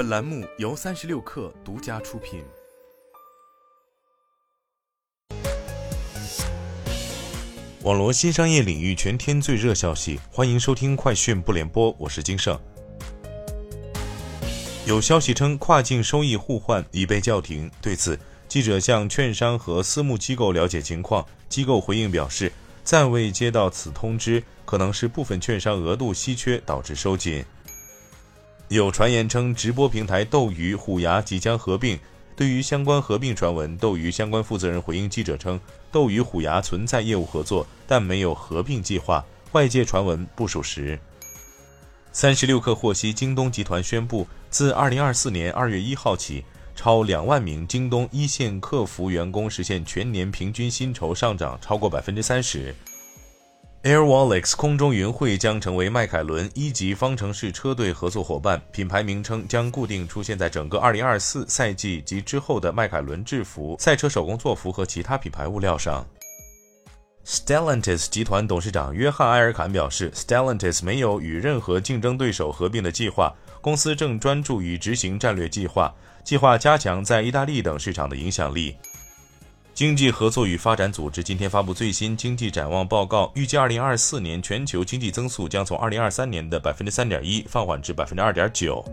本栏目由三十六氪独家出品。网罗新商业领域全天最热消息，欢迎收听快讯不联播，我是金盛。有消息称，跨境收益互换已被叫停。对此，记者向券商和私募机构了解情况，机构回应表示，暂未接到此通知，可能是部分券商额度稀缺导致收紧。有传言称，直播平台斗鱼、虎牙即将合并。对于相关合并传闻，斗鱼相关负责人回应记者称，斗鱼、虎牙存在业务合作，但没有合并计划，外界传闻不属实。三十六氪获悉，京东集团宣布，自二零二四年二月一号起，超两万名京东一线客服员工实现全年平均薪酬上涨超过百分之三十。AirWallex 空中云会将成为迈凯伦一级方程式车队合作伙伴，品牌名称将固定出现在整个2024赛季及之后的迈凯伦制服、赛车手工作服和其他品牌物料上。Stellantis 集团董事长约翰·埃尔坎表示，Stellantis 没有与任何竞争对手合并的计划，公司正专注于执行战略计划，计划加强在意大利等市场的影响力。经济合作与发展组织今天发布最新经济展望报告，预计二零二四年全球经济增速将从二零二三年的百分之三点一放缓至百分之二点九。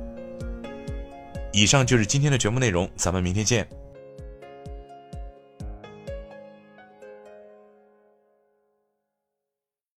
以上就是今天的全部内容，咱们明天见。